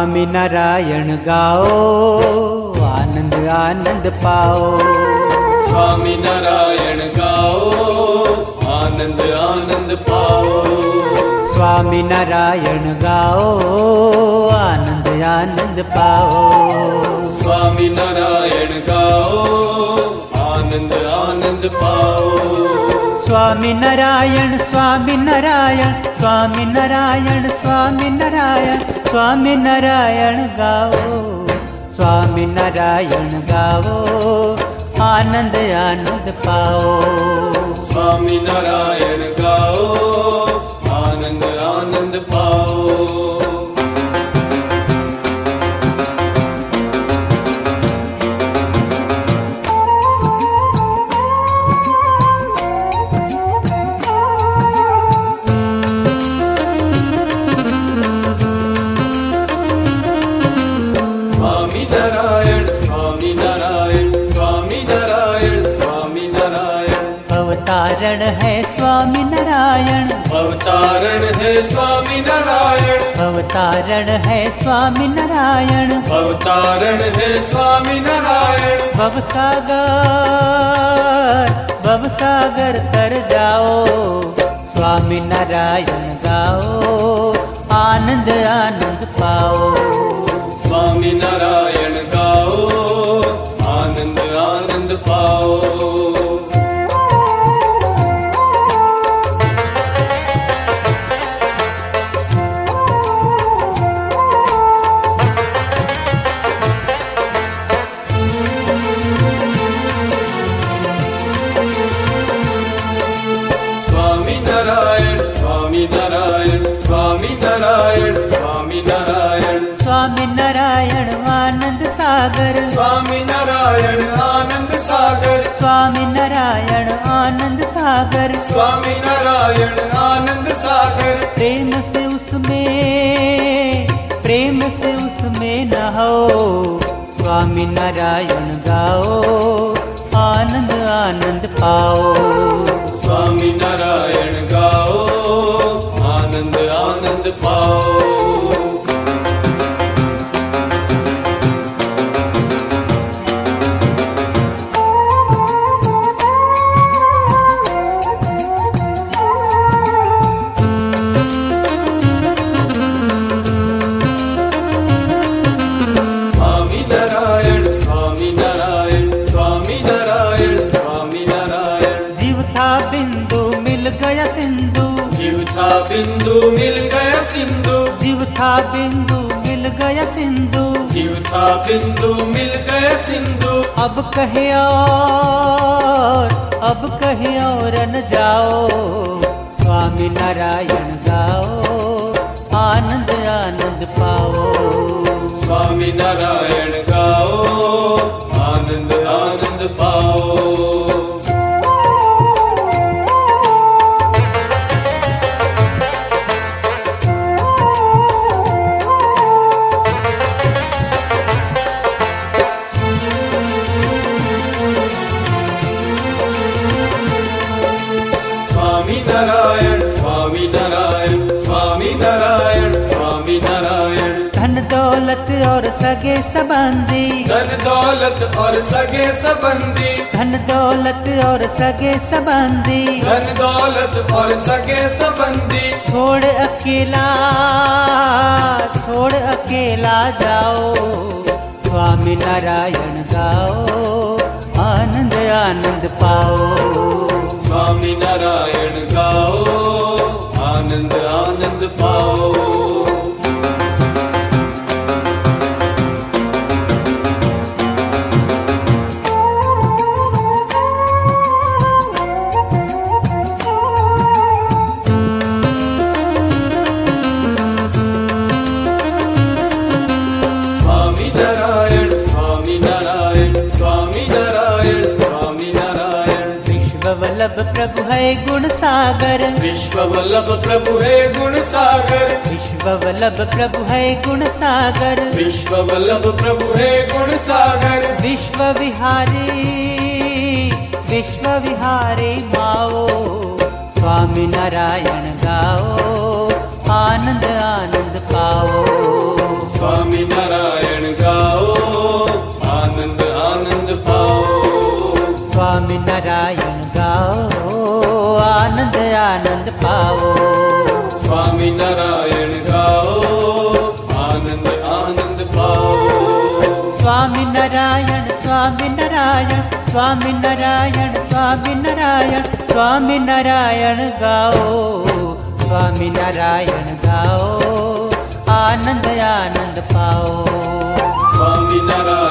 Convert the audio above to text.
स्वामी नारायण गाओ आनंद आनंद पाओ स्वामी नारायण गाओ आनंद आनंद पाओ स्वामी नारायण गाओ आनंद आनंद पाओ स्वामी नारायण स्वामी नारायण स्वामी नारायण स्वामी नारायण स्वामी नारायण स्वामी नारायण गाओ स्वामी नारायण आनंद पाओ। स्वामी नारायण गाओ आनंद आनंद पाओ अवतारण है स्वामी नारायण। अवतारण है स्वामी नारायण। अवतारण है स्वामी नारायण। अवतारण है स्वामी नारायण। भवसागर भवसागर तर जाओ। स्वामी नारायण गाओ आनंद आनंद पाओ। स्वामी नारायण आनंद सागर। स्वामी नारायण आनंद सागर। स्वामी नारायण आनंद सागर। स्वामी नारायण आनंद सागर। प्रेम से उसमें प्रेम से उसमें नहो स्वामी नारायण गाओ आनंद आनंद पाओ। स्वामी नारायण बिंदु मिल गया सिंधु। जीव था बिंदु मिल गया सिंधु। जीव था बिंदु मिल गया सिंधु। अब कहे और अब कहे और न जाओ। स्वामी नारायण गाओ आनंद आनंद पाओ। स्वामी नारायण स्वामी नारायण स्वामी नारायण स्वामी नारायण स्वामी नारायण धन दौलत और सगे संबंधी। धन दौलत और सगे संबंधी। धन दौलत और सगे संबंधी। धन दौलत और सगे संबंधी। छोड़ अकेला छोड़ अकेला जाओ। स्वामी नारायण गाओ। आनंद आनंद पाओ स्वामी नारायण गाओ आनंद आनंद पाओ विश्व वल्लभ प्रभु है गुण सागर। विश्व वल्लभ प्रभु है गुण सागर। विश्व वल्लभ प्रभु है गुण सागर। विश्व वल्लभ प्रभु है गुण सागर। विश्व विहारी विश्व विहारी माओ। स्वामी नारायण गाओ आनंद आनंद पाओ। स्वामी नारायण स्वामी नारायण स्वामी नारायण स्वामी नारायण स्वामी नारायण स्वामी नारायण गाओ स्वामी नारायण आनंद पाओ। स्वामी नारायण